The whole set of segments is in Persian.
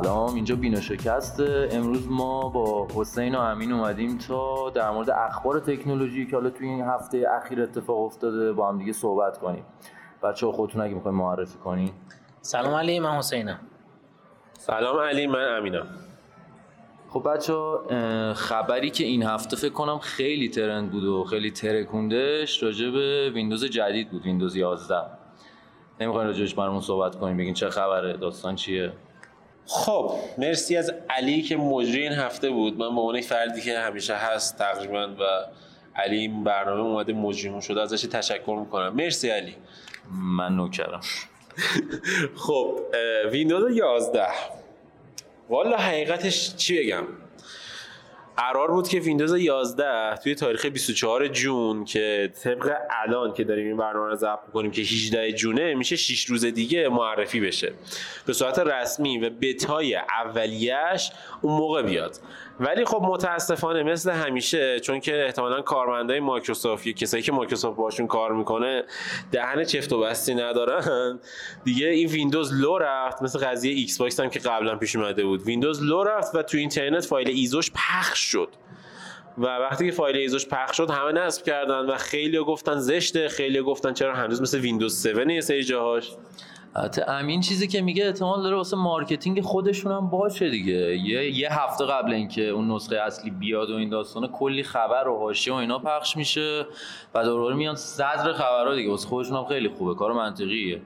سلام اینجا بینا شکست امروز ما با حسین و امین اومدیم تا در مورد اخبار تکنولوژی که حالا توی این هفته اخیر اتفاق افتاده با هم دیگه صحبت کنیم. بچه خودتون اگه می‌خوایم معرفی کنین. سلام علی من حسینم. سلام علی من امینم. خب بچه خبری که این هفته فکر کنم خیلی trend بود و خیلی ترکوندش راجع به ویندوز جدید بود ویندوز 11 نمی‌خواین راجعش برامون صحبت کنیم بگین چه خبره داستان چیه؟ خب مرسی از علی که مجری این هفته بود. من به عنوان فردی که همیشه هست تقریبا و علی این برنامه اومده مجریمون شده ازش تشکر می‌کنم. مرسی علی. من نوکرم. خب ویندوز 11 والا حقیقتش چی بگم؟ قرار بود که ویندوز 11 توی تاریخ 24 جون که طبق الان که داریم این برنامه رو ضبط می‌کنیم که 18 جونه میشه 6 روز دیگه معرفی بشه. به صورت رسمی و بتای اولیش اون موقع بیاد. ولی خب متاسفانه مثل همیشه چون که احتمالا کارمندای مایکروسافت کسایی که مایکروسافت باشون کار می‌کنه دهن چفت و بستی ندارن. دیگه این ویندوز لو رفت مثل قضیه ایکس باکس هم که قبلا پیش اومده بود. ویندوز لو رفت و تو اینترنت فایل ISO ش پخش شد. و وقتی که فایل ISO ش پخش شد همه نصب کردن و خیلی گفتن زشته خیلی گفتن چرا هنوز مثل ویندوز 7 یه سری جاهاش. البته امین چیزی که میگه احتمال داره واسه marketing خودشون هم باشه دیگه. یه, یه هفته قبل اینکه اون نسخه اصلی بیاد و این داستانه کلی خبر و حاشیه و اینا پخش میشه و دوباره میان صدر خبرها دیگه. واسه خودشون هم خیلی خوبه. کار منطقیه.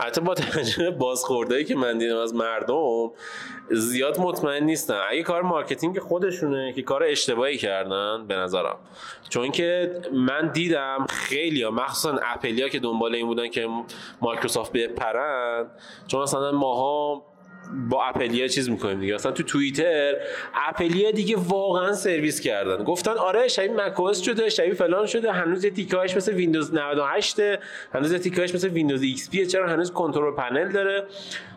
البته با توجه بازخوردهایی که من دیدم از مردم زیاد مطمئن نیستم اگه کار marketing خودشونه که کار اشتباهی کردن به نظرم. چون که من دیدم خیلی ها مخصوصا اپلیا که دنبال این بودن که مایکروسافت بپرن چون مثلا ماها با اپلیا چیز می‌کنیم دیگه. اصلا تو توییتر اپلیا دیگه واقعا سرویس کردن. گفتن آره شبیه مک شده شبیه فلان شده هنوز تیکاش مثل ویندوز 98 هنوز تیکاش مثل ویندوز ایکس پی چرا هنوز control panel داره؟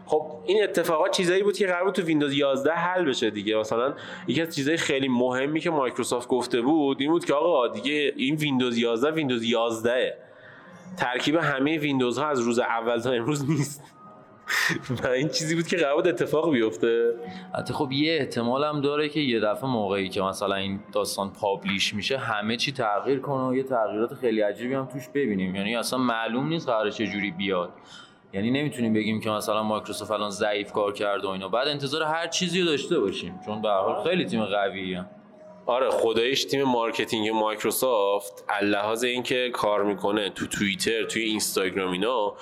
خب این اتفاقات چیزایی بود که قرار بود تو ویندوز 11 حل بشه دیگه. مثلا یکی از چیزای خیلی مهمی که مایکروسافت گفته بود این بود که آقا دیگه این ویندوز 11 ویندوز 11 ترکیب همه ویندوز ها از روز اول تا امروز نیست. و این چیزی بود که قرار اتفاق بیفته. حتی خب یه احتمال هم داره که یه دفعه موقعی که مثلا این داستان publish میشه همه چی تغییر کنه و یه تغییرات خیلی عجیبی هم توش ببینیم. یعنی اصلا معلوم نیست قرار چه جوری بیاد. یعنی نمی‌تونیم بگیم که مثلا مایکروسافت الان ضعیف کار کرده و اینا. بعد انتظار هر چیزی رو داشته باشیم. چون به حال خیلی تیم قویه. آره خدایش تیم marketing مایکروسافت لحاظ اینکه کار می‌کنه تو توییتر توی اینستاگرام اینا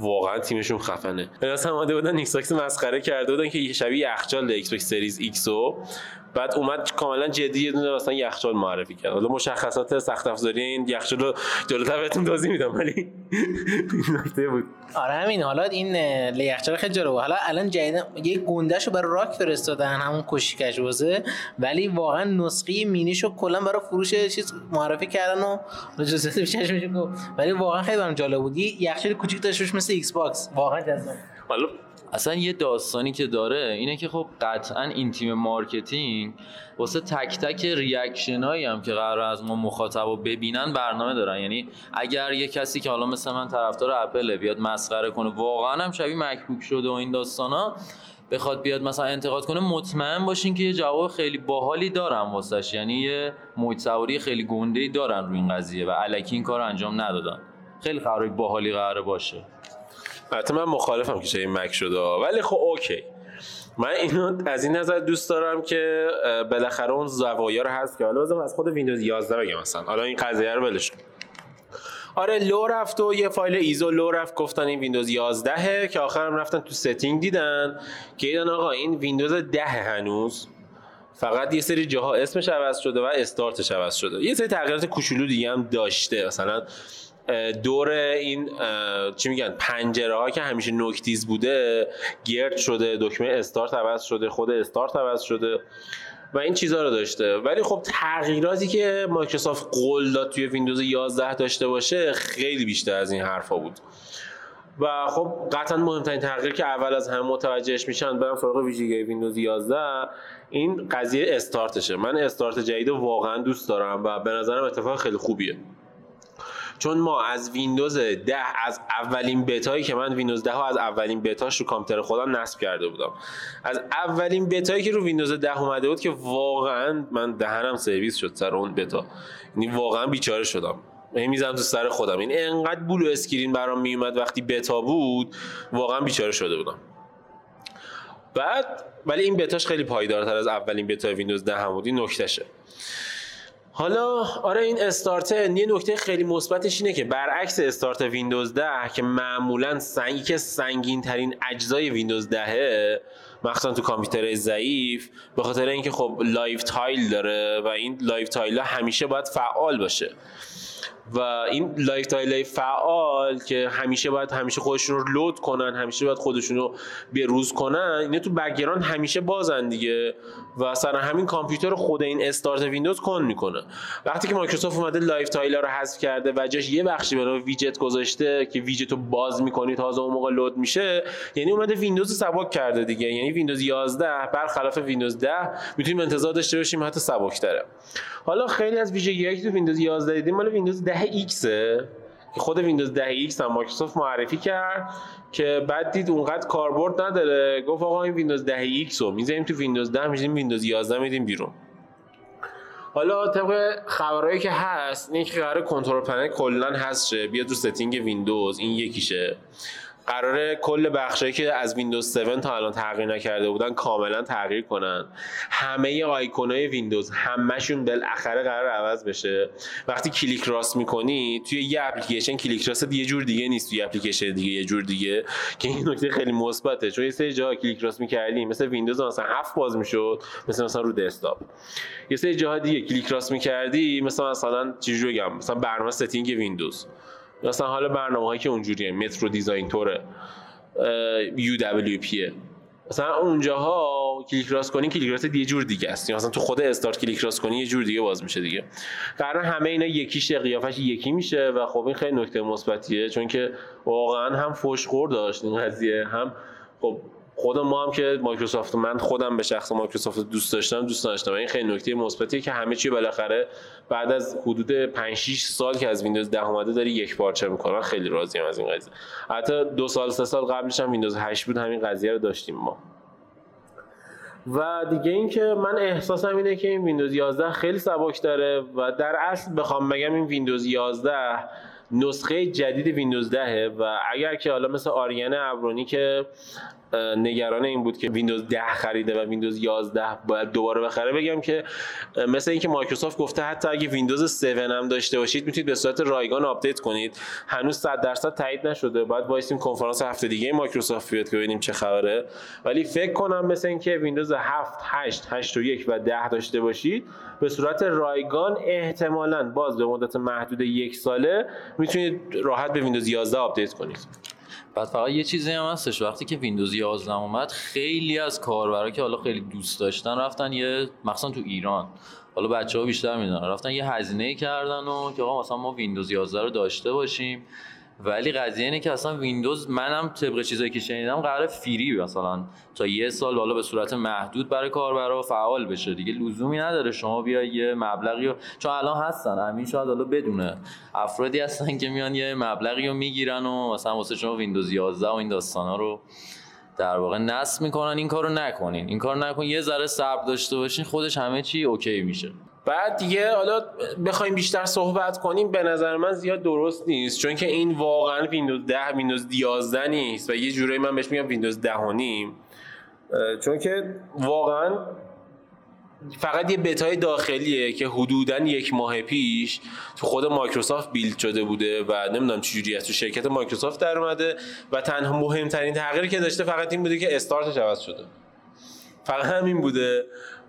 واقعا تیمشون خفنه. مثلا اومده بودن ایکس باکس مسخره کرده بودن که شبیه یخچال ایکس باکس Series X و بعد اومد کاملا جدی یه دونه مثلا یخچال معرفی کرد. حالا مشخصات سخت افزاری این یخچال رو جلوتر بهتون توضیح میدم ولی نکته بود. آره همین. حالا این یخچال خیلی جالبه. حالا الان جدید یه گنده‌شو برای راک فرستادن همون کوچیکش واسه. ولی واقعا نسخه مینیشو کلا برای فروش چیز معرفی کردن و جزئیات بیشترش میشه ولی واقعا خیلی برام جالب بود. یخچال کوچیک داشتش مثل ایکس باکس واقعا جذاب. حالا اصلا یه داستانی که داره اینه که خب قطعا این تیم marketing واسه تک تک reaction هم که قرار از ما مخاطب رو ببینن برنامه دارن. یعنی اگر یه کسی که حالا مثل من طرفدار اپل بیاد مسخره کنه واقعا هم شبیه مکبوک شده و این داستانا بخواد بیاد مثلا انتقاد کنه مطمئن باشین که یه جواب خیلی باحالی دارن واسش. یعنی یه محیط خیلی گنده دارن روی این قضیه و الکی این کار انجام ندادن. خیلی قرار باحالی قراره باشه. البته من مخالفم که چه مک شده ولی خب okay. من اینو از این نظر دوست دارم که بالاخره اون زوایا رو هست که حالا بازم از خود ویندوز 11 بگم مثلا. حالا این قضیه رو ولش آره لو رفت و یه فایل ISO لو رفت گفتن این ویندوز 11 که آخرم رفتن تو setting دیدن که دیدن آقا این ویندوز 10 هنوز. فقط یه سری جاها اسمش عوض شده و استارتش عوض شده. یه سری تغییرات کوچولو دیگه هم داشته. مثلا دور این چی میگن پنجره ها که همیشه نوک‌تیز بوده گرد شده دکمه استارت عوض شده خود استارت عوض شده و این چیزها رو داشته. ولی خب تغییراتی که مایکروسافت قول داد توی ویندوز 11 داشته باشه خیلی بیشتر از این حرفا بود. و خب قطعا مهمترین تغییر که اول از هم متوجهش میشن برم سراغ ویژگی ویندوز 11 این قضیه استارتشه. من استارت جدید واقعا دوست دارم و به نظرم اتفاق خیلی خوبیه. چون ما از ویندوز 10 از اولین بتایی که من ویندوز 10 ها از اولین بتاش رو کامپیوتر خودم نصب کرده بودم. از اولین بتایی که رو ویندوز 10 اومده بود که واقعا من دهنم سرویس شد سر اون بتا. یعنی واقعا بیچاره شدم. می‌زنم تو سر خودم. این انقدر blue screen برام میومد وقتی بتا بود واقعا بیچاره شده بودم. بعد ولی این بتاش خیلی پایدارتر از اولین بتا ویندوز 10 هم بود. این نکتهشه. حالا آره این استارت یه نکته خیلی مثبتش اینه که برعکس استارت ویندوز 10 که معمولا سنگی که سنگین ترین اجزای ویندوز 10 مخصوصا تو کامپیوتر ضعیف به خاطر اینکه خب live tile داره و این live tile ها همیشه باید فعال باشه. و این live tile فعال که همیشه باید همیشه خودشون رو load کنن همیشه باید خودشون رو روز کنن اینا تو background همیشه بازن دیگه. و سر همین کامپیوتر خود این استارت ویندوز کند می‌کنه. وقتی که مایکروسافت اومده live tile رو حذف کرده و جاش یه بخشی به ویجت گذاشته که ویجت رو باز می‌کنی تازه اون موقع load میشه یعنی اومده ویندوز سبک کرده دیگه. یعنی ویندوز 11 برخلاف ویندوز 10 می‌تونیم انتظار داشته باشیم حتی سبکتره. حالا خیلی از ویژگی‌هایی که تو ویندوز 11 دیدیم مال ویندوز 10 X که خود ویندوز 10 X هم مایکروسافت معرفی کرد که بعد دید اونقدر کاربرد نداره. گفت آقا این ویندوز 10 X رو می‌ذاریم تو ویندوز 10 می‌ذاریم ویندوز 11 میدیم بیرون. حالا طبق خبرهایی که هست اینه که قرار control panel کلا هست شه بیاد تو setting ویندوز این یکیشه. قراره کل بخشایی که از ویندوز 7 تا الان تغییر نکرده بودن کاملا تغییر کنن. همه آیکونای ویندوز همشون بالاخره قرار عوض بشه. وقتی کلیک راست می‌کنی توی یه اپلیکیشن کلیک راست یه جور دیگه نیست توی اپلیکیشن دیگه یه جور دیگه. که این نکته خیلی مثبته چون یه سری جاها کلیک راست می‌کردی مثل ویندوز مثلا 7 باز می‌شد مثل مثلا رو دسکتاپ. یه سری جاها دیگه کلیک راست می‌کردی مثلا مثلا چجوری بگم مثلا برنامه setting ویندوز مثلا حالا برنامه هایی که اونجوریه metro design طوره یو دبلیو پیه مثلا اونجاها کلیک راست کنی کلیک راست یه جور دیگه است. مثلا تو خود استارت کلیک راست کنی یه جور دیگه باز میشه دیگه. قرار همه اینا یکیشه قیافش یکی میشه و خب این خیلی نکته مثبتیه چون که واقعا هم فوشخور داشت این قضیه هم خب خود ما هم که مایکروسافت من خودم به شخص مایکروسافت دوست داشتم دوست داشتم این خیلی نکته مثبتیه که همه چی بالاخره بعد از حدود 5 6 سال که از ویندوز 10 اومده داری یک پارچه می‌کنن خیلی راضیم از این قضیه. حتی دو سال سه سال قبلش هم ویندوز 8 بود همین قضیه رو داشتیم ما. و دیگه اینکه من احساسم اینه که این ویندوز 11 خیلی سبک داره و در اصل بخوام بگم این ویندوز 11 نسخه جدید ویندوز 10 و اگر که حالا مثل آریان ابرونی که نگران این بود که ویندوز 10 خریده و ویندوز 11 باید دوباره بخره. بگم که مثل اینکه مایکروسافت گفته حتی اگه ویندوز 7 هم داشته باشید می‌تونید به صورت رایگان آپدیت کنید. هنوز 100 درصد تایید نشده. باید وایسیم کنفرانس هفته دیگه مایکروسافت بیاد که ببینیم چه خبره. ولی فکر کنم مثل اینکه ویندوز 7 8 8 و 1 و 10 داشته باشید به صورت رایگان احتمالاً باز به مدت محدود یک ساله می‌تونید راحت به ویندوز 11 آپدیت کنید. بعد فقط یه چیزی هم هستش وقتی که ویندوز 11 اومد خیلی از کاربرا که حالا خیلی دوست داشتن رفتن یه مخصوصا تو ایران. حالا بچه ها بیشتر می‌دونن رفتن یه هزینه کردن و که آقا مثلا ما ویندوز 11 رو داشته باشیم. ولی قضیه اینه که اصلا ویندوز منم طبق چیزایی که شنیدم قرار free مثلا تا یه سال حالا به صورت محدود برای کاربرا فعال بشه. دیگه لزومی نداره شما بیا یه مبلغی رو چون الان هستن. همین شاید حالا بدونه. افرادی هستن که میان یه مبلغی رو می‌گیرن و مثلا واسه شما ویندوز 11 و این داستانا رو در واقع نصب می‌کنن. این کارو نکنین. این کار نکنین یه ذره صبر داشته باشین. خودش همه چی okay میشه. بعد دیگه حالا بخوایم بیشتر صحبت کنیم به نظر من زیاد درست نیست. چون که این واقعا ویندوز 10 ویندوز 11 نیست و یه جورایی من بهش میگم ویندوز 10 نیم. چون که واقعا فقط یه بتای داخلیه که حدودا یک ماه پیش تو خود مایکروسافت build شده بوده و نمی‌دونم چجوری از تو شرکت مایکروسافت در اومده و تنها مهمترین تغییری که داشته فقط این بوده که استارتش عوض شده. فقط همین بوده.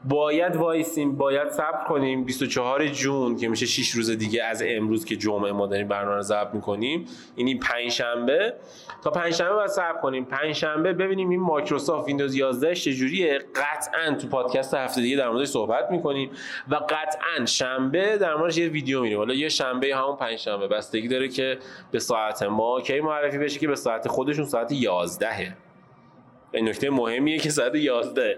باید وایسیم باید صبر کنیم. 24 June که میشه 6 روز دیگه از امروز که جمعه ما داریم برنامه رو ضبط می‌کنیم. یعنی پنج شنبه تا پنج شنبه باید صبر کنیم. پنج شنبه ببینیم این مایکروسافت ویندوز 11 چجوریه. قطعا تو پادکست هفته دیگه در موردش صحبت می‌کنیم و قطعا شنبه در موردش یه ویدیو میدیم. حالا یه شنبه همون پنج شنبه بستگی داره که به ساعت ما کی معرفی بشه که به ساعت خودشون ساعت 11 این نکته مهمیه که ساعت 11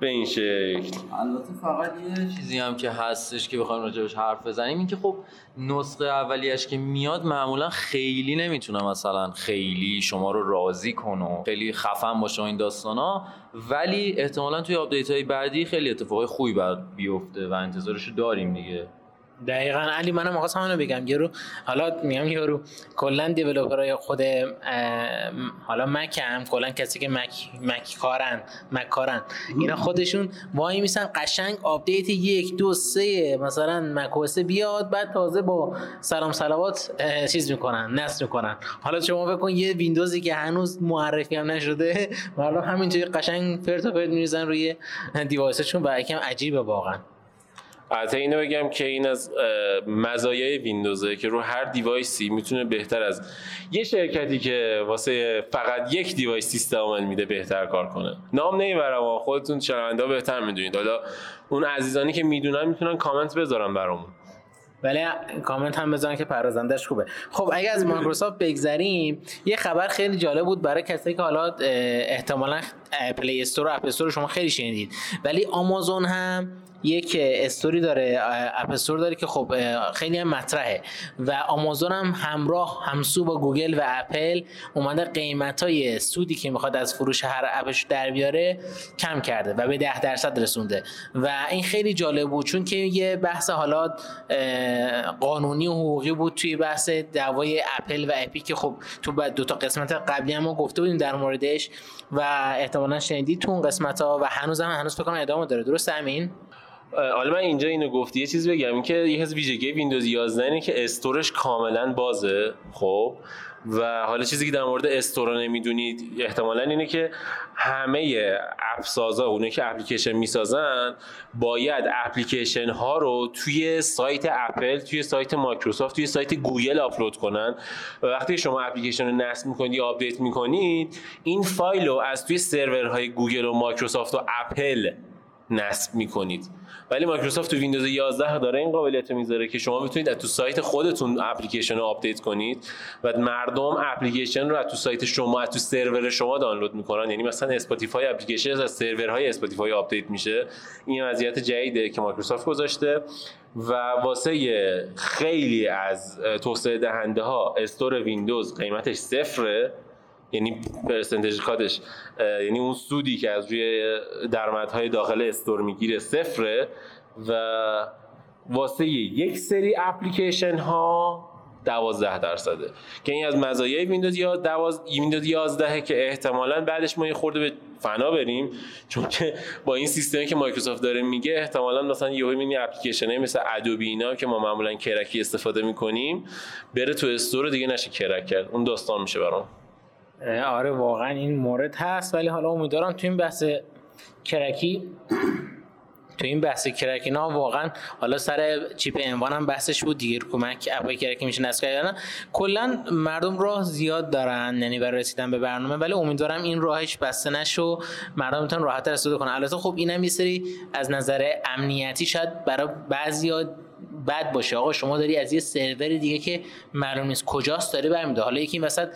به این شکل. البته فقط یه چیزی هم که هستش که بخوایم راجبش حرف بزنیم این که خب نسخه اولیش که میاد معمولا خیلی نمی‌تونه مثلا خیلی شما رو راضی کنه خیلی خفن باشه این داستانا. ولی احتمالا توی آپدیت های بعدی خیلی اتفاقای خوبی باید بیفته و انتظارش داریم دیگه. دقیقا. علی منم می‌خواستم همینو بگم. یارو حالا میگم یارو کلا developer ای خود حالا مک هم کلا کسی که مک مک کارن مک کارن اینا خودشون وای میسن قشنگ آپدیت یک دو سه مثلا مک بیاد بعد تازه با سلام صلوات چیز می‌کنن نصب می‌کنن. حالا شما بکن یه ویندوزی که هنوز معرفی هم نشده حالا همینجوری قشنگ فرت و میریزن روی device شون و یکم عجیبه واقعا. البته اینو بگم که این از مزایای ویندوزه که رو هر device ی می‌تونه بهتر از یه شرکتی که واسه فقط یک device سیستم عامل میده بهتر کار کنه. نام نمی‌برم خودتون شنونده بهتر می‌دونید. حالا اون عزیزانی که می‌دونن می‌تونن کامنت بذارن برامون. ولی کامنت هم بزنن که پردازندش خوبه. خب اگه از مایکروسافت بگذریم یه خبر خیلی جالب بود برای کسایی که حالا احتمالا پلی استور و اپ استور شما خیلی شنیدید ولی آمازون هم یک store ی داره اپ استور داره که خب خیلی هم مطرحه. و آمازون هم همراه همسو با گوگل و اپل اومده قیمت های سودی که می‌خواد از فروش هر اپش در بیاره کم کرده و به ده درصد رسونده. و این خیلی جالب بود چون که یه بحث حالا قانونی و حقوقی بود توی بحث دعوای اپل و اپیک که خب تو دو تا قسمت قبلی هم ما گفته بودیم در موردش. و احتمالا شنیدید تو اون قسمت ها و هنوز هم هنوز فکر ادامه داره. درست امین؟ حالا من اینجا اینو گفتی یه چیز بگم این که یه از ویژگی ویندوز 11 اینه که store ش کاملا بازه خب؟ و حالا چیزی که در مورد store ا نمی‌دونید احتمالا اینه که همه اپ سازا اونه که اپلیکیشن می‌سازن باید اپلیکیشن ها رو توی سایت اپل توی سایت مایکروسافت توی سایت گوگل آپلود کنن. و وقتی شما اپلیکیشن رو نصب می‌کنید یا آپدیت می‌کنید این فایل رو از توی سرورهای گوگل و مایکروسافت و اپل نصب می‌کنید. ولی مایکروسافت تو ویندوز 11 داره این قابلیت می‌ذاره که شما می‌تونید تو سایت خودتون اپلیکیشن رو آپدیت کنید و مردم اپلیکیشن رو از تو سایت شما از تو سرور شما دانلود می‌کنن. یعنی مثلا اسپاتیفای اپلیکیشن از سرورهای اسپاتیفای آپدیت میشه. این وضعیت جدیده که مایکروسافت گذاشته و واسه خیلی از توسعه دهنده ها store ویندوز قیمتش صفره. یعنی percentage cut ش یعنی اون سودی که از روی درآمدهای داخل store می‌گیره صفره و واسه یک سری اپلیکیشن ها 12 درصده. که این از مزایای ویندوز یا 12 ویندوز 11 که احتمالا بعدش ما یه خورده به فنا بریم چون که با این سیستمی که مایکروسافت داره میگه احتمالا مثلا یهو اپلیکیشن مثل ادوبی اینا که ما معمولا کرکی استفاده می‌کنیم بره تو store دیگه نشه کرک کرد. اون داستان میشه برام. آره واقعا این مورد هست. ولی حالا امیدوارم تو این بحث کرکی تو این بحث کرک اینا واقعا حالا سر chip M1 هم بحثش بود. دیگه که مک اپای کرکی میشه نصب کردن کلا مردم راه زیاد دارن یعنی برای رسیدن به برنامه. ولی امیدوارم این راهش بسته نشو مردم می‌تونن راحت استفاده کنن. البته خب اینم یه سری از نظر امنیتی شاید برای بعضیا بد باشه. آقا شما داری از یه سرور دیگه که معلوم نیست کجاست داره برمیده حالا یکی مثلا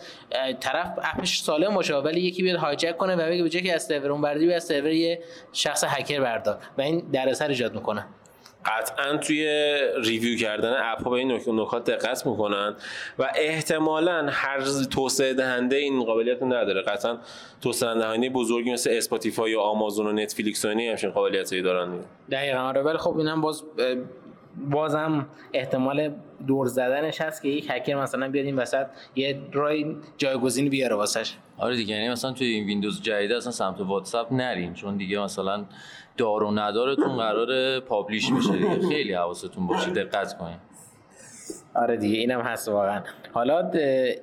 طرف اپش سالم باشه ولی یکی بیاد هایجک کنه و بگه بجای که از سرور اون بردی از سرور یه شخص هکر بردار. و این دردسر ایجاد می‌کنه. قطعا توی ریویو کردن اپ ها به این نکات دقت می‌کنن و احتمالا هر توسعه دهنده این قابلیت رو نداره. قطعا توسعه دهنده بزرگی مثل اسپاتیفای یا آمازون و نتفلیکس و همچین قابلیتی دارن. دقیقاً آره. ولی خب اینم باز بازم احتمال دور زدنش هست که یک هکر مثلا بیاد این وسط یه راه جایگزینی بیاره واسش. آره دیگه یعنی مثلا توی این ویندوز جدید اصلا سمت واتساپ نرین چون دیگه مثلا دار و ندارتون قرار publish میشه دیگه. خیلی حواستون باشه دقت کنین. آره دیگه اینم هست واقعا. حالا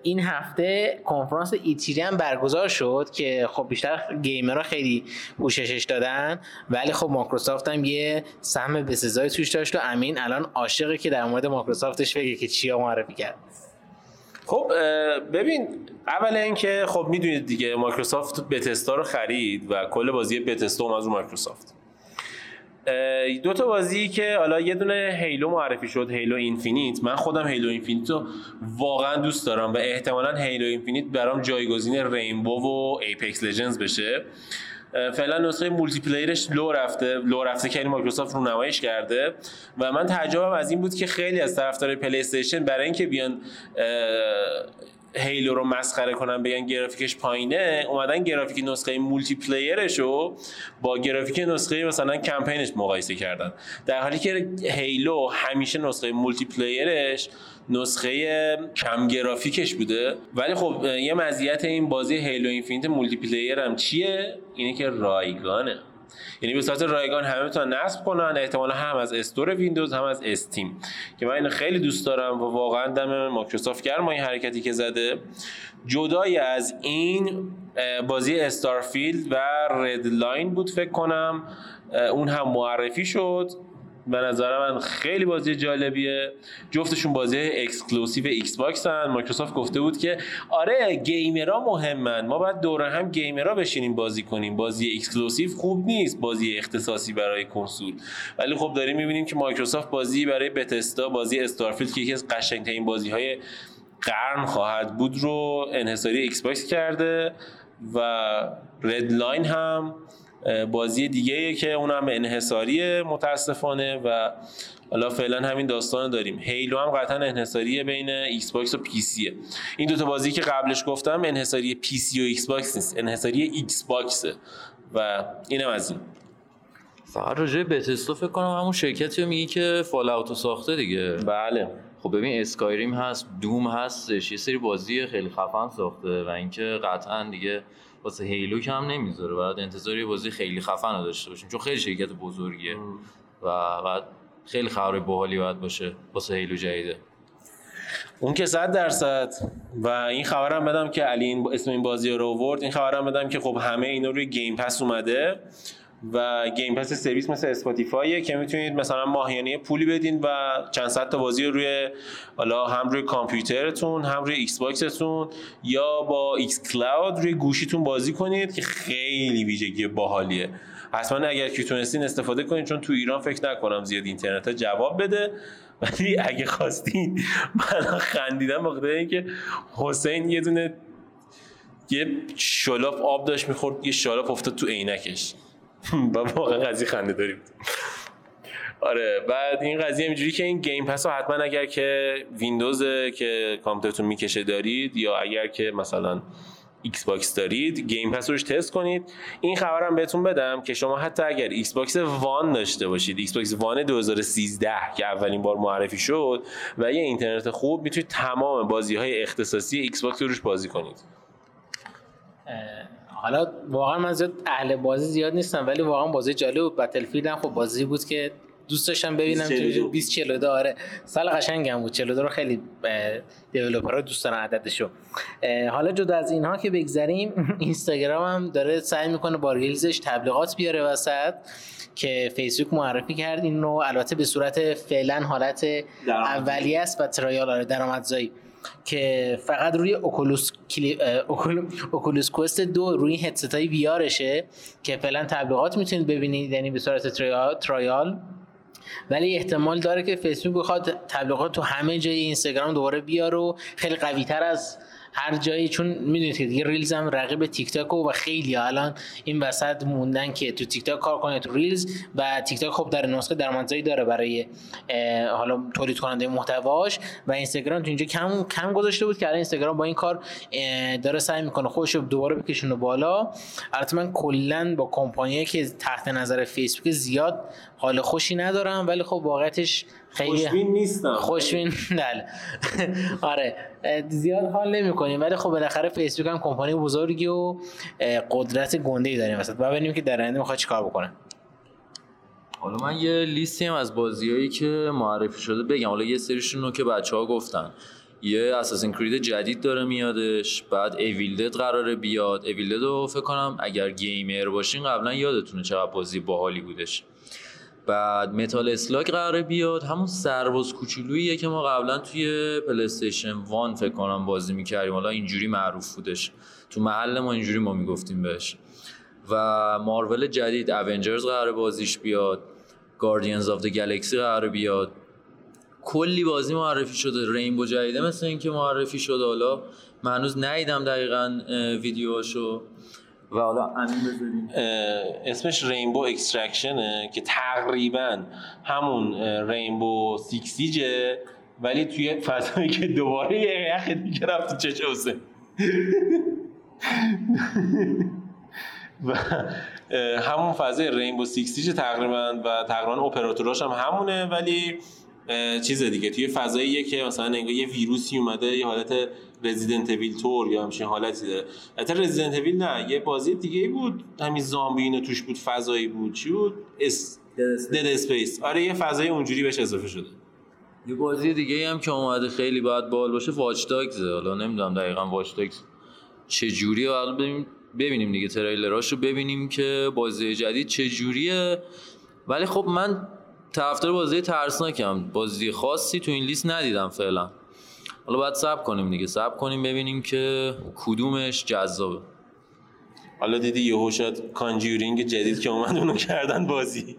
این هفته کنفرانس E3 هم برگزار شد که خب بیشتر گیمرها خیلی پوششش دادن ولی خب مایکروسافت هم یه سهم بسزای توش داشت و امین الان عاشقه که در مورد مایکروسافتش بگه که چیا معرفی کرد. خب ببین اول اینکه خب می‌دونید دیگه مایکروسافت بتسدا رو خرید و کل بازی بتسدا از رو مایکروسافت. دو تا بازی که حالا یه دونه هیلو معرفی شد هیلو اینفینیت. من خودم هیلو اینفینیت رو واقعا دوست دارم و احتمالا هیلو اینفینیت برام جایگزین رینبو و اپکس لجندز بشه. فعلا نسخه multiplayer ش لو رفته لو رفته که مایکروسافت رونماییش کرده. و من تعجبم از این بود که خیلی از طرفدار پلی استیشن برای اینکه بیان هیلو رو مسخره کنن بگن گرافیکش پایینه اومدن گرافیک نسخه multiplayer ش رو با گرافیک نسخه مثلا کمپینش مقایسه کردن. در حالی که هیلو همیشه نسخه multiplayer ش نسخه کم گرافیکش بوده. ولی خب یه مزیت این بازی هیلو اینفینیت multiplayer هم چیه؟ اینه که رایگانه. یعنی به صورت رایگان همه می‌تونن نصب کنن. احتمالا هم از store ویندوز هم از استیم که من اینو خیلی دوست دارم و واقعا دم مایکروسافت گرم این حرکتی که زده. جدای از این بازی استارفیلد و ردفال بود فکر کنم. اون هم معرفی شد. به نظر من خیلی بازی جالبیه. جفتشون بازی exclusive ایکس باکس هن. مایکروسافت گفته بود که آره گیمرها مهمن. ما باید دور هم گیمرها بشینیم بازی کنیم. بازی exclusive خوب نیست بازی اختصاصی برای کنسول. ولی خب داریم می‌بینیم که مایکروسافت بازی برای بتسدا بازی استارفیلد که یکی از قشنگترین بازی های قرن خواهد بود رو انحصاری Xbox کرده و Redfall هم. بازی دیگه که اون هم انحصاریه متاسفانه و حالا فعلا همین داستان داریم. Halo هم قطعا انحصاری بین Xbox و PC ه این دوتا بازی که قبلش گفتم انحصاری PC و Xbox نیست انحصاری Xbox ه و اینم از این. فقط راجع Bethesda فکر کنم همون شرکتی رو میگی که Fallout و ساخته دیگه. بله. خب ببین Skyrim هست دوم هستش یه سری بازی خیلی خفن ساخته و اینکه قطعا دیگه واسه Halo کم نمی‌ذاره. بعد انتظار یه بازی خیلی خفن رو داشته باشیم. چون خیلی شرکت بزرگیه. و بعد خیلی خبر باحالی باید باشه واسه Halo جدیده. اون که صد درصد. و این خبرم بدم که علی این اسم این بازی رو آورد. این خبرم بدم که خب همه اینا روی Game Pass اومده. و Game Pass سرویس مثل Spotify ه که می‌تونید مثلا ماهیانه پولی بدین و چند صد تا بازی رو روی حالا هم روی کامپیوترتون هم روی Xbox تون یا با xCloud روی گوشیتون بازی کنید که خیلی ویژگی باحالیه. حتما اگر که تونستین استفاده کنید چون تو ایران فکر نکنم زیاد اینترنت ها جواب بده. ولی اگه خواستین من خندیدم بخاطر اینکه حسین یه دونه یه شلاپ آب داشت می‌خورد یه شلاپ افتاد تو عینکش. و واقعا قضیه خنده داریم. آره بعد این قضیه اینجوری که این Game Pass حتما اگر که ویندوز که کامپیوترتون می‌کشه دارید یا اگر که مثلا Xbox دارید Game Pass روش تست کنید. این خبرم بهتون بدم که شما حتی اگر Xbox One داشته باشید Xbox One 2013 که اولین بار معرفی شد و یه اینترنت خوب می‌تونید تمام بازی های اختصاصی Xbox روش بازی کنید. حالا واقعا من زیاد اهل بازی زیاد نیستم ولی واقعا بازی جالب بود بتلفیلد هم خب بازی بود که دوست داشتم ببینم 20 42 آره. سال قشنگم بود 42 رو خیلی دیولپرها دوست دارن عددشو. حالا جدا از اینها که بگذریم اینستاگرام هم داره سعی می‌کنه با ریلزش تبلیغات بیاره وسط که فیسبوک معرفی کرد این رو البته به صورت فعلا حالت اولیه است و ترایال آره درآمدزایی. که فقط روی Oculus کلی... Oculus Quest دو روی هدست های VR شه که فعلا تبلیغات می‌تونید ببینید یعنی به صورت trial. ولی احتمال داره که فیسبوک بخواد تبلیغات تو همه جای اینستاگرام دوباره بیاره و خیلی قوی تر از هر جایی چون می‌دونید که دیگه Reels هم رقیب تیک تاک و خیلی الان این وسط موندن که تو تیک تاک کار کنه تو Reels و تیک تاک خب در نسخه درآمدزایی داره برای حالا تولید کننده محتواش و اینستاگرام تو اینجا کم کم گذاشته بود که الان اینستاگرام با این کار داره سعی می‌کنه خودش رو دوباره بکشونه بالا. البته من کلا با کمپانی که تحت نظر فیسبوک زیاد حال خوشی ندارم ولی خب واقعتش خیلی خوشبین نیستم. خوشبین بله. آره زیاد حال نمی کنیم ولی خب بالاخره فیسبوک هم کمپانی بزرگی و قدرت گنده ای داریم مثلا و ببینیم که در آینده می‌خواد چیکار بکنه. حالا من یه لیستی هم از بازیایی که معرفی شده بگم. حالا یه سریشون رو که بچه ها گفتن. یه Assassin's Creed جدید داره میادش بعد Evil Dead قراره بیاد. Evil Dead رو فکر کنم اگر gamer باشین قبلا یادتونه چقدر بازی باحالی بودش. بعد Metal Slug قراره بیاد. همون سرباز کوچولوییه که ما قبلا توی PlayStation One فکر کنم بازی می‌کردیم. حالا اینجوری معروف بودش. تو محل ما اینجوری ما می‌گفتیم بهش. و مارول جدید Avengers قراره بازیش بیاد. Guardians of the Galaxy قراره بیاد. کلی بازی معرفی شده. Rainbow جدیده مثل اینکه معرفی شده. حالا من هنوز ندیدم دقیقا ویدیوهاشو. و حالا اسمش Rainbow Extraction ه که تقریبا همون Rainbow Six Siege ه ولی توی فضایی که دوباره یه یخ دیگه رفت چه حسین و همون فضای Rainbow Six Siege تقریبا و تقریبا اپراتوراش هم همونه ولی چیز دیگه. توی فضاییه که مثلا انگار یه ویروسی اومده یه حالت Resident Evil طور یا همچین حالتی داره. البته Resident Evil نه یه بازی دیگه بود. همین زامبی اینو توش بود فضایی بود. چی بود؟ اس Dead Space آره یه فضای اونجوری بهش اضافه شده. یه بازی دیگه هم که اومده خیلی باید بال باشه Watch Dogs حالا نمی‌دونم دقیقا Watch Dogs چه جوریه ببینیم ببینیم دیگه تریلراشو ببینیم که بازی جدید چه جوریه ولی خب من طرفدار بازی ترسناکم. بازی خاصی تو این لیست ندیدم فعلا. حالا باید سب کنیم دیگه. سب کنیم ببینیم که کدومش جذابه. حالا دیدی یهو شد کانجورینگ جدید که اومد اونو کردن بازی.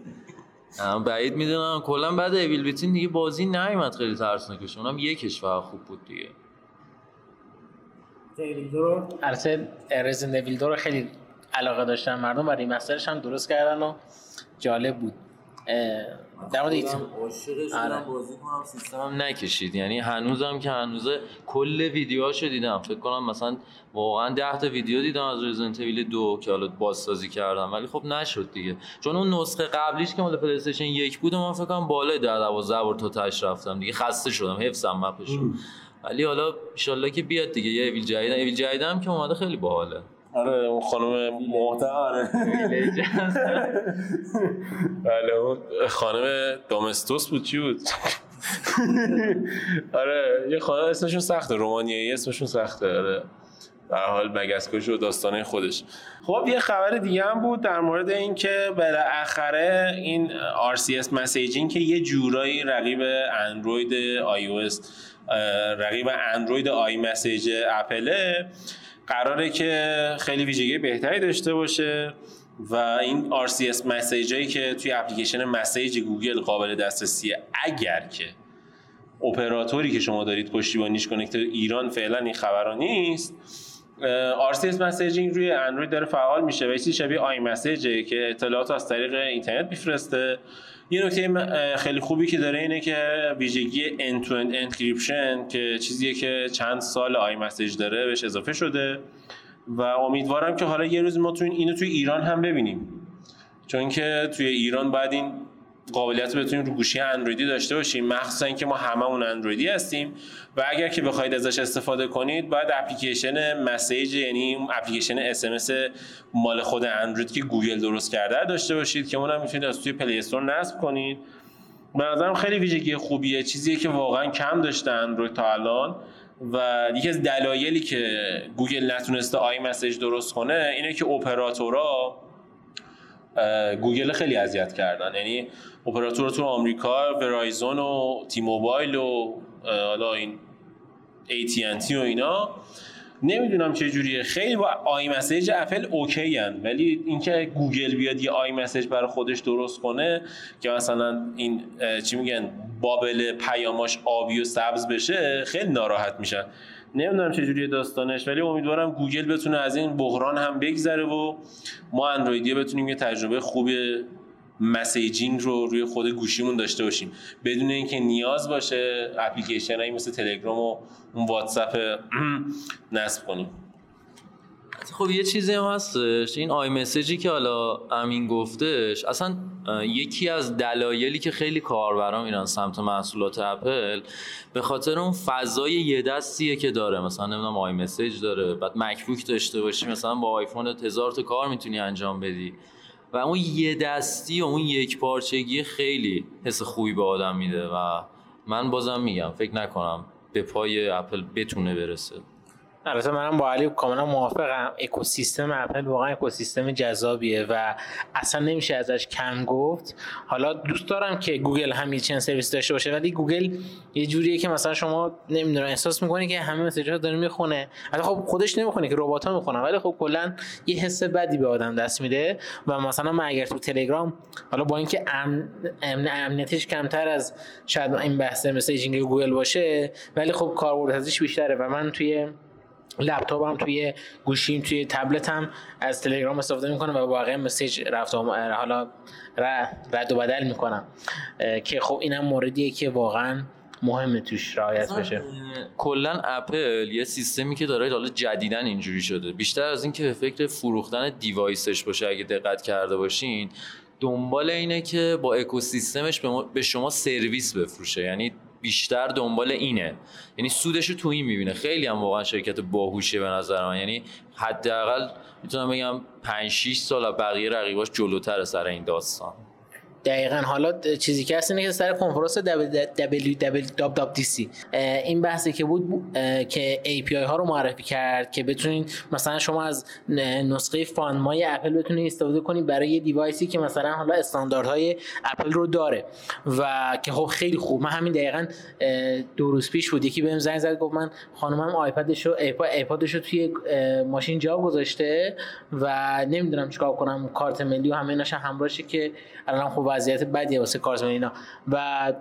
بعید می‌دونم. کلا بعد اویل بیتین دیگه بازی نیومد خیلی ترسناکش. اونم یکش فقط خوب بود دیگه. البته رزیدنت رو خیلی علاقه داشتن مردم و remaster ش هم درست کردن و جالب بود. در مورد آره. بازی کنم سیستمم نکشید. یعنی هنوزم که هنوزه کل ویدیوهاشو دیدم. فکر کنم مثلا واقعا 10 تا ویدیو دیدم از Resident Evil دو که حالا بازسازی کردم. ولی خب نشد دیگه. چون اون نسخه قبلیش که مال PlayStation یک بود من فکر کنم بالای 10 12 بار تا تاش رفتم دیگه. خسته شدم. حفظم map ش ولی حالا ان که بیاد دیگه. یه ایویل جدید ایویل جدیدم که اومده خیلی باحاله. آره اون خانم محترم آره بله اون خانم دامستوس بود چی بود؟ آره یه خانم اسمشون سخته رومانیایی اسمشون سخته آره. در حال مگسکش و داستانه خودش. خب یه خبر دیگه هم بود در مورد اینکه بالاخره این RCS مسیجینگ که یه جورایی رقیب اندروید او رقیب اندروید iMessage اپله قراره که خیلی ویژگی بهتری داشته باشه و این RCS message هایی که توی اپلیکیشن message گوگل قابل دسترسیه اگر که اپراتوری که شما دارید پشتیبانیش کنه که تو ایران فعلا این خبرها نیست RCS messaging روی اندروید داره فعال میشه و شبیه iMessage ه که اطلاعات از طریق اینترنت میفرسته. یه نکته خیلی خوبی که داره اینه که ویژگی end to end encryption که چیزیه که چند سال iMessage داره بهش اضافه شده. و امیدوارم که حالا یه روز ما تو اینو توی ایران هم ببینیم. چون که توی ایران بعد این قابلیت بتونیم رو گوشی اندرویدی داشته باشیم. مخصوصا اینکه ما هممون اندرویدی هستیم و اگر که بخواید ازش استفاده کنید باید اپلیکیشن message یعنی اپلیکیشن اس مال خود اندروید که گوگل درست کرده داشته باشید که اونم می‌تونید از توی Play Store نصب کنید. به خیلی ویژگی خوبیه چیزیه که واقعا کم داشته اندروید تا الان و یکی از دلایلی که گوگل نتونسته iMessage درست کنه اینه که اپراتورها گوگل خیلی اذیت کردن. یعنی اپراتور تو آمریکا Verizon و T-Mobile و حالا این AT&T و اینا. نمی‌دونم چه جوریه. خیلی با iMessage اپل okay هن. ولی اینکه گوگل بیاد یه iMessage برای خودش درست کنه که مثلا این چی میگن bubble پیاماش آبی و سبز بشه خیلی ناراحت میشن. نمی‌دونم چه جوریه داستانش ولی امیدوارم گوگل بتونه از این بحران هم بگذره و ما اندرویدی بتونیم یه تجربه خوب messaging رو روی خود گوشیمون داشته باشیم. بدون اینکه نیاز باشه اپلیکیشن هایی مثل تلگرام و اون واتساپ نصب کنیم. خب یه چیزی هم هستش. این iMessage ی که حالا امین گفتش اصلا یکی از دلایلی که خیلی کاربرا میرن سمت محصولات اپل به خاطر اون فضای یه دستیه که داره. مثلا نمی‌دونم iMessage داره بعد MacBook داشته باشی مثلا با آیفون هزار تا کار می‌تونی انجام بدی. و اون یه دستی و اون یک پارچگی خیلی حس خوبی به آدم میده و من بازم میگم فکر نکنم به پای اپل بتونه برسه. البته منم با علی کاملا موافقم. اکوسیستم اپل واقعا اکوسیستم جذابیه و اصلا نمیشه ازش کم گفت. حالا دوست دارم که گوگل هم یه چند سرویس داشته باشه ولی گوگل یه جوریه که مثلا شما نمی‌دونم احساس می‌کنی که همه message ها داره می‌خونه. حتی خب خودش نمی‌خونه که ربات‌ها می‌خونن ولی خب کلا یه حس بدی به آدم دست میده و مثلا من اگر تو تلگرام حالا با اینکه امن امنیتش کمتر از شاید این بحث messaging گوگل باشه ولی خب کاربرد ازش بیشتره و من توی لپتاپ هم توی گوشیم توی تبلت هم از تلگرام استفاده می‌کنم و واقعا message رفت حالا رد و بدل می‌کنم. که خب اینم موردیه که واقعا مهمه توش رعایت بشه. کلا اپل یه سیستمی که داره حالا جدیدن اینجوری شده. بیشتر از این که به فکر فروختن device ش باشه اگه دقت کرده باشین دنبال اینه که با اکوسیستمش به شما سرویس بفروشه. یعنی بیشتر دنبال اینه. یعنی سودش رو تو این می‌بینه. خیلی هم واقعا شرکت باهوشه به نظر من یعنی حداقل می‌تونم بگم 5 6 سال بقیه رقیباش جلوتر سر این داستان. دقیقا. حالا چیزی که هست اینه که سر کنفرانس WWDC این بحثی که بود که API ها رو معرفی کرد که بتونین مثلا شما از نسخه فانمای اپل بتونید استفاده کنید برای یه دیوایسی که مثلا حالا استانداردهای اپل رو داره و که خب خیلی خوب. من همین دقیقا دو روز پیش بود. یکی بهم زنگ زد گفت من خانمم آیپدش رو ایپادش رو توی ماشین جا گذاشته و نمی‌دونم چیکار کنم کارت ملی و همه همراهشه که الان خوب وضعیت بدیه واسه کارزمین اینا. و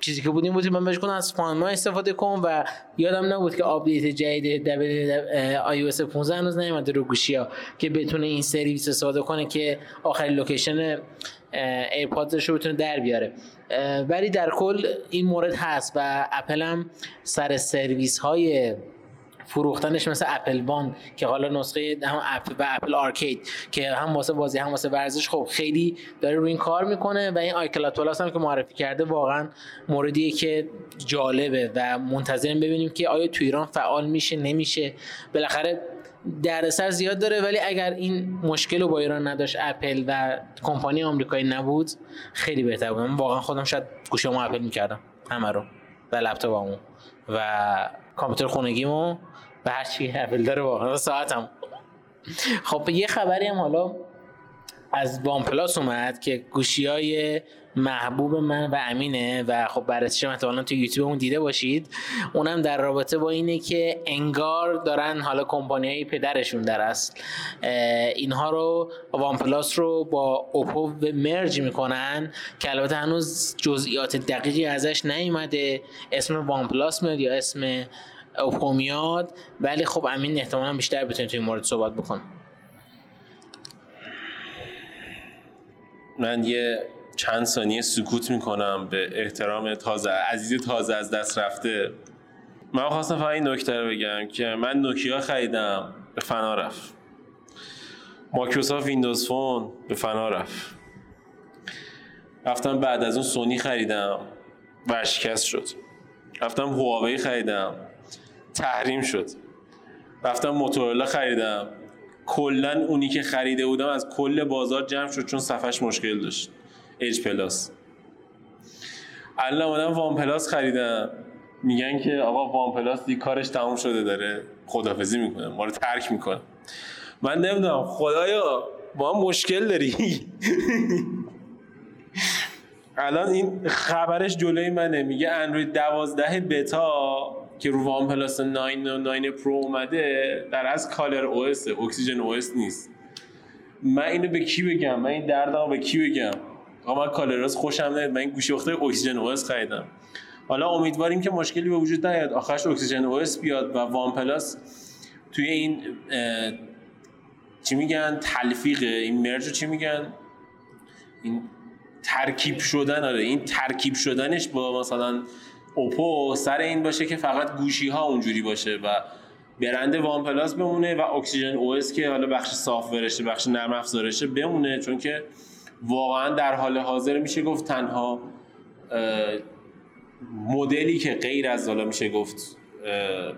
چیزی که بودیم بودیم من بهش از فانما استفاده کن و یادم نبود که آپدیت جدید iOS 15 هنوز نیومده رو گوشی ها که بتونه این سرویس استفاده کنه که آخرین location AirPod ش رو بتونه در بیاره. ولی در کل این مورد هست و اپل هم سر سرویس های فروختنش مثل Apple One که حالا نسخه هم اپل و Apple Arcade که هم واسه بازی هم واسه ورزش خب خیلی داره روی این کار می‌کنه و این iCloud Plus هم که معرفی کرده واقعا موردیه که جالبه و منتظریم ببینیم که آیا تو ایران فعال میشه نمیشه. بالاخره دردسر زیاد داره ولی اگر این مشکل رو با ایران نداشت اپل و کمپانی آمریکایی نبود خیلی بهتر بود. واقعا خودم شاید گوشیمو اپل می‌کردم همه رو و لپتاپمو و کامپیوتر خونگیمو. چی اپل داره واقعا. ساعتم. خب یه خبری هم حالا از OnePlus اومد که گوشی های محبوب من و امینه و خب بررسیش احتمالا تو یوتیوب اون دیده باشید اونم در رابطه با اینه که انگار دارن حالا کمپانی های پدرشون در اصل اینها رو OnePlus رو با Oppo merge می‌کنن که البته هنوز جزئیات دقیقی ازش نیومده. اسم OnePlus میاد یا اسم Oppo میاد. ولی خب امین احتمالا بیشتر بتونه توی مورد صحبت بکن من یه چند ثانیه سکوت می‌کنم به احترام تازه عزیز تازه از دست رفته. من خواستم فقط این نکته رو بگم که من نوکیا خریدم به فنا رفت. مایکروسافت Windows Phone به فنا رفت. رفتم بعد از اون سونی خریدم. ورشکست شد. رفتم هواوی خریدم. تحریم شد. رفتم موتورولا خریدم. کلا اونی که خریده بودم از کل بازار جمع شد چون صفحش مشکل داشت. Edge Plus الان اومدم OnePlus خریدم. میگن که آقا OnePlus دیگه کارش تموم شده داره. خدافظی می‌کنه ما رو ترک می‌کنه من نمی‌دونم. خدایا با هم مشکل داری؟ الان این خبرش جلوی منه. میگه اندروید 12 بتا که رو OnePlus 9 و 9 Pro اومده در از کالر او اس اکسیژن او اس نیست. من اینو به کی بگم؟ من این دردمو به کی بگم؟ آقا من ColorOS خوشم نمیاد من این گوشی اخته OxygenOS خریدم. حالا امیدواریم که مشکلی به وجود نیاد. آخرش OxygenOS بیاد و OnePlus توی این چی میگن؟ تلفیق. این merge چی میگن؟ این ترکیب شدن. آره این ترکیب شدنش با مثلا Oppo سر این باشه که فقط گوشی ها اونجوری باشه و برند OnePlus بمونه و OxygenOS که حالا بخش software شه بخش نرم افزارشه بمونه. چون که واقعا در حال حاضر میشه گفت تنها مدلی که غیر از حالا میشه گفت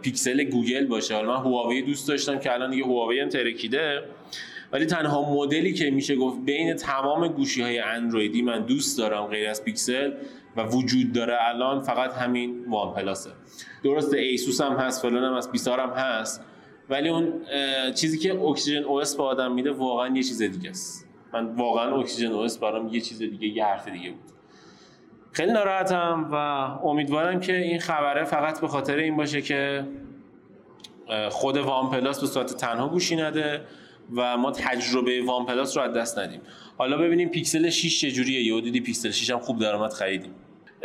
پیکسل گوگل باشه. حالا من هواوی دوست داشتم که الان دیگه هواوی هم ترکیده. ولی تنها مدلی که میشه گفت بین تمام گوشی های اندرویدی من دوست دارم غیر از پیکسل و وجود داره الان فقط همین OnePlus ه درسته ایسوس هم هست فلان هم هست بیسار هم هست ولی اون چیزی که OxygenOS به آدم میده واقعا یه چیز دیگه است. من واقعا OxygenOS برام یه چیز دیگه یه حرف دیگه بود. خیلی ناراحتم و امیدوارم که این خبره فقط به خاطر این باشه که خود OnePlus به صورت تنها گوشی نده. و ما تجربه OnePlus رو از دست ندیم. حالا ببینیم پیکسل 6 چجوریه. یهو دیدی پیکسل 6 هم خوب درآمد خریدیم.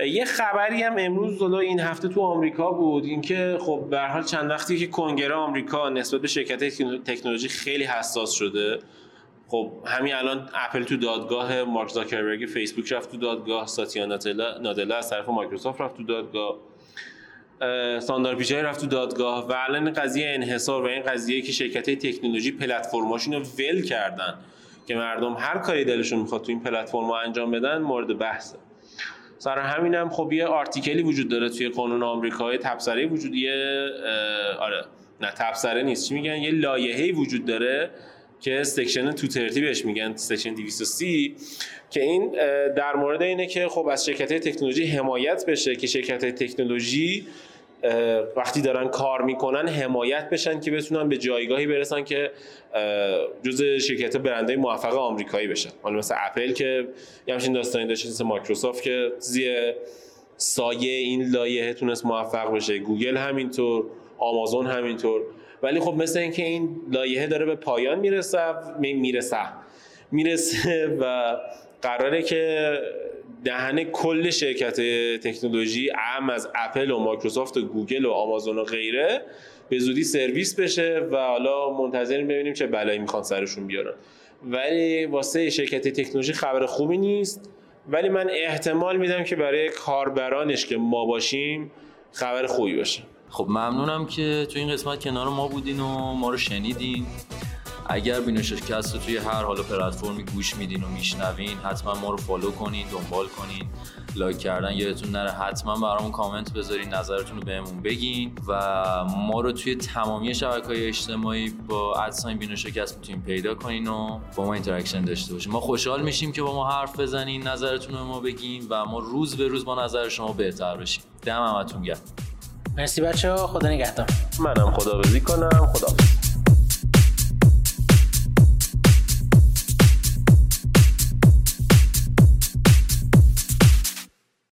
یه خبری هم امروز دلو این هفته تو آمریکا بود اینکه خب به حال چند وقتی که کنگره آمریکا نسبت به شرکت تکنولوژی خیلی حساس شده. خب همین الان اپل تو دادگاه مارک زاکربرگ فیسبوک رفت تو دادگاه ساتیا نادلا از طرف مایکروسافت رفت تو دادگاه. ساندار پیچای رفت تو دادگاه و الان قضیه انحصار و این قضیه که شرکت تکنولوژی پلتفرماشون رو ول کردن که مردم هر کاری دلشون می‌خواد تو این پلتفرم انجام بدن مورد بحثه. سر همینم خب یه article ی وجود داره توی قانون آمریکایی تبصره وجود یه آره نه تبصره نیست. چی میگن؟ یه لایحه‌ای وجود داره که section 230 بهش میگن section 230 که این در مورد اینه که خب از شرکت تکنولوژی حمایت بشه که شرکت تکنولوژی وقتی دارن کار می‌کنن حمایت بشن که بتونن به جایگاهی برسن که جز شرکت برنده موفق آمریکایی بشن. حالا مثل اپل که یه همچین داستانی داشت مثل مایکروسافت که زیر سایه این لایحه تونست موفق بشه گوگل همینطور آمازون همینطور. ولی خب مثل اینکه این لایحه داره به پایان می‌رسه می‌رسه. می‌رسه و قراره که دهن کل شرکت تکنولوژی اهم از اپل و مایکروسافت و گوگل و آمازون و غیره به زودی سرویس بشه و حالا منتظریم ببینیم چه بلایی می‌خوان سرشون بیارن. ولی واسه شرکت تکنولوژی خبر خوبی نیست. ولی من احتمال میدم که برای کاربرانش که ما باشیم خبر خوبی باشه. خب ممنونم که تو این قسمت کنار ما بودین و ما رو شنیدین. اگر بینوشکست رو توی هر حالا پلتفرمی گوش میدین و میشنوین حتما ما رو follow کنین دنبال کنین. لایک کردن یادتون نره حتما برامون کامنت بذارین نظرتون رو بهمون بگین. و ما رو توی تمامی شبکه های اجتماعی با at sign بینوشکست می‌تونین پیدا کنین و با ما interaction داشته باشین. ما خوشحال میشیم که با ما حرف بزنین نظرتون رو ما بگین و ما روز به روز با نظر شما بهتر بشیم. دم همتون گرم. مرسی بچه ها خدا نگهدار. منم خدا کنم. خدا